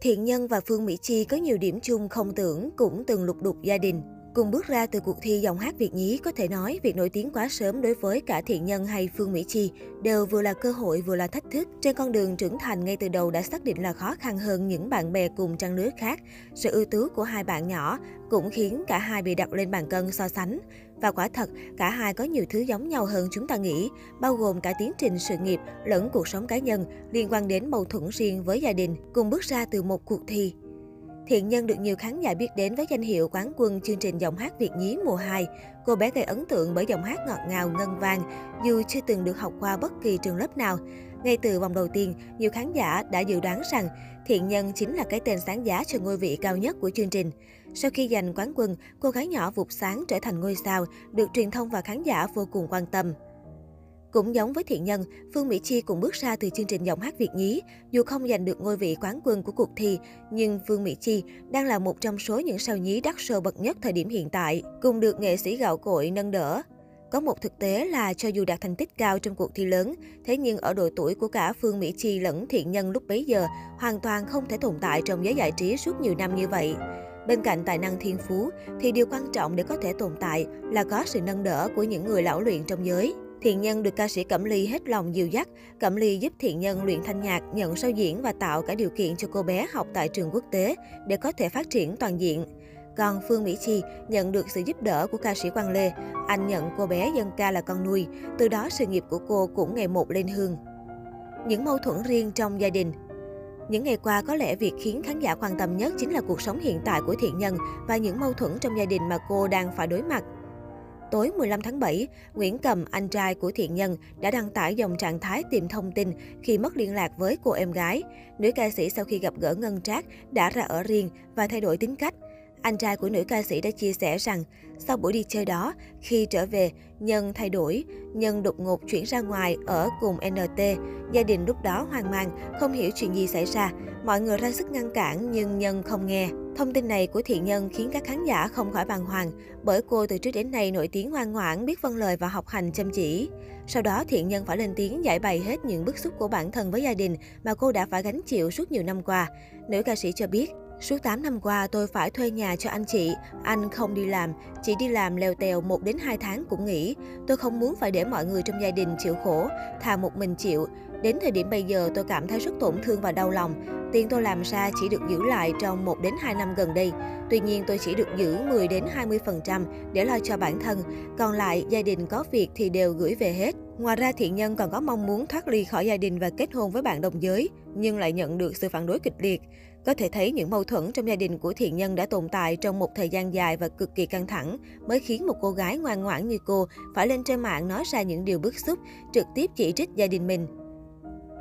Thiện Nhân và Phương Mỹ Chi có nhiều điểm chung không tưởng, cũng từng lục đục gia đình. Cùng bước ra từ cuộc thi giọng hát Việt nhí, có thể nói việc nổi tiếng quá sớm đối với cả Thiện Nhân hay Phương Mỹ Chi đều vừa là cơ hội vừa là thách thức. Trên con đường trưởng thành ngay từ đầu đã xác định là khó khăn hơn những bạn bè cùng trang lứa khác. Sự ưu tú của hai bạn nhỏ cũng khiến cả hai bị đặt lên bàn cân so sánh. Và quả thật, cả hai có nhiều thứ giống nhau hơn chúng ta nghĩ, bao gồm cả tiến trình sự nghiệp lẫn cuộc sống cá nhân liên quan đến mâu thuẫn riêng với gia đình, cùng bước ra từ một cuộc thi. Thiện Nhân được nhiều khán giả biết đến với danh hiệu quán quân chương trình giọng hát Việt nhí mùa 2. Cô bé gây ấn tượng bởi giọng hát ngọt ngào, ngân vang, dù chưa từng được học qua bất kỳ trường lớp nào. Ngay từ vòng đầu tiên, nhiều khán giả đã dự đoán rằng Thiện Nhân chính là cái tên sáng giá cho ngôi vị cao nhất của chương trình. Sau khi giành quán quân, cô gái nhỏ vụt sáng trở thành ngôi sao, được truyền thông và khán giả vô cùng quan tâm. Cũng giống với Thiện Nhân, Phương Mỹ Chi cũng bước ra từ chương trình giọng hát Việt nhí. Dù không giành được ngôi vị quán quân của cuộc thi, nhưng Phương Mỹ Chi đang là một trong số những sao nhí đắt sơ bậc nhất thời điểm hiện tại, cùng được nghệ sĩ gạo cội nâng đỡ. Có một thực tế là cho dù đạt thành tích cao trong cuộc thi lớn, thế nhưng ở độ tuổi của cả Phương Mỹ Chi lẫn Thiện Nhân lúc bấy giờ hoàn toàn không thể tồn tại trong giới giải trí suốt nhiều năm như vậy. Bên cạnh tài năng thiên phú, thì điều quan trọng để có thể tồn tại là có sự nâng đỡ của những người lão luyện trong giới. Thiện Nhân được ca sĩ Cẩm Ly hết lòng dìu dắt. Cẩm Ly giúp Thiện Nhân luyện thanh nhạc, nhận sâu diễn và tạo cả điều kiện cho cô bé học tại trường quốc tế để có thể phát triển toàn diện. Còn Phương Mỹ Chi nhận được sự giúp đỡ của ca sĩ Quang Lê. Anh nhận cô bé dân ca là con nuôi, từ đó sự nghiệp của cô cũng ngày một lên hương. Những mâu thuẫn riêng trong gia đình những ngày qua, có lẽ việc khiến khán giả quan tâm nhất chính là cuộc sống hiện tại của thiện nhân và những mâu thuẫn trong gia đình mà cô đang phải đối mặt. Tối 15 tháng 7, Nguyễn Cầm, anh trai của Thiện Nhân, đã đăng tải dòng trạng thái tìm thông tin khi mất liên lạc với cô em gái. Nữ ca sĩ sau khi gặp gỡ Ngân Trác đã ra ở riêng và thay đổi tính cách. Anh trai của nữ ca sĩ đã chia sẻ rằng, sau buổi đi chơi đó, khi trở về, Nhân thay đổi, Nhân đột ngột chuyển ra ngoài ở cùng NT. Gia đình lúc đó hoang mang, không hiểu chuyện gì xảy ra. Mọi người ra sức ngăn cản nhưng Nhân không nghe. Thông tin này của Thiện Nhân khiến các khán giả không khỏi bàng hoàng, bởi cô từ trước đến nay nổi tiếng ngoan ngoãn, biết vâng lời và học hành chăm chỉ. Sau đó Thiện Nhân phải lên tiếng giải bày hết những bức xúc của bản thân với gia đình mà cô đã phải gánh chịu suốt nhiều năm qua. Nữ ca sĩ cho biết, Suốt 8 năm qua, tôi phải thuê nhà cho anh chị. Anh không đi làm, chỉ đi làm lèo tèo 1 đến 2 tháng cũng nghỉ. Tôi không muốn phải để mọi người trong gia đình chịu khổ, thà một mình chịu. Đến thời điểm bây giờ tôi cảm thấy rất tổn thương và đau lòng. Tiền tôi làm ra chỉ được giữ lại trong 1 đến 2 năm gần đây. Tuy nhiên tôi chỉ được giữ 10 đến 20% để lo cho bản thân, còn lại gia đình có việc thì đều gửi về hết. Ngoài ra Thiện Nhân còn có mong muốn thoát ly khỏi gia đình và kết hôn với bạn đồng giới, nhưng lại nhận được sự phản đối kịch liệt. Có thể thấy những mâu thuẫn trong gia đình của Thiện Nhân đã tồn tại trong một thời gian dài và cực kỳ căng thẳng, mới khiến một cô gái ngoan ngoãn như cô phải lên trên mạng nói ra những điều bức xúc, trực tiếp chỉ trích gia đình mình.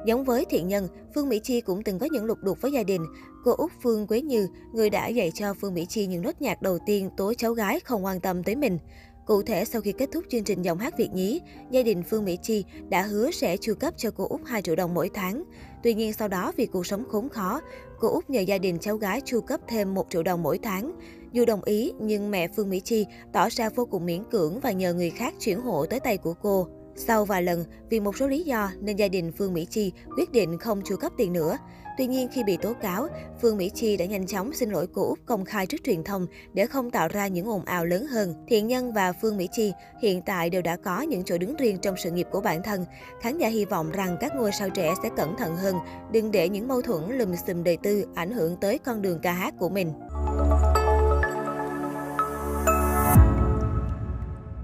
Giống với thiện nhân, Phương Mỹ Chi cũng từng có những lục đục với gia đình. Cô Úc Phương Quế Như, người đã dạy cho Phương Mỹ Chi những nốt nhạc đầu tiên tố cháu gái không quan tâm tới mình. Cụ thể, sau khi kết thúc chương trình giọng hát Việt nhí, gia đình Phương Mỹ Chi đã hứa sẽ chu cấp cho cô Úc 2 triệu đồng mỗi tháng. Tuy nhiên sau đó vì cuộc sống khốn khó, cô Úc nhờ gia đình cháu gái chu cấp thêm 1 triệu đồng mỗi tháng. Dù đồng ý, nhưng mẹ Phương Mỹ Chi tỏ ra vô cùng miễn cưỡng và nhờ người khác chuyển hộ tới tay của cô. Sau vài lần, vì một số lý do nên gia đình Phương Mỹ Chi quyết định không chu cấp tiền nữa. Tuy nhiên khi bị tố cáo, Phương Mỹ Chi đã nhanh chóng xin lỗi cô Úc công khai trước truyền thông để không tạo ra những ồn ào lớn hơn. Thiện Nhân và Phương Mỹ Chi hiện tại đều đã có những chỗ đứng riêng trong sự nghiệp của bản thân. Khán giả hy vọng rằng các ngôi sao trẻ sẽ cẩn thận hơn, đừng để những mâu thuẫn lùm xùm đời tư ảnh hưởng tới con đường ca hát của mình.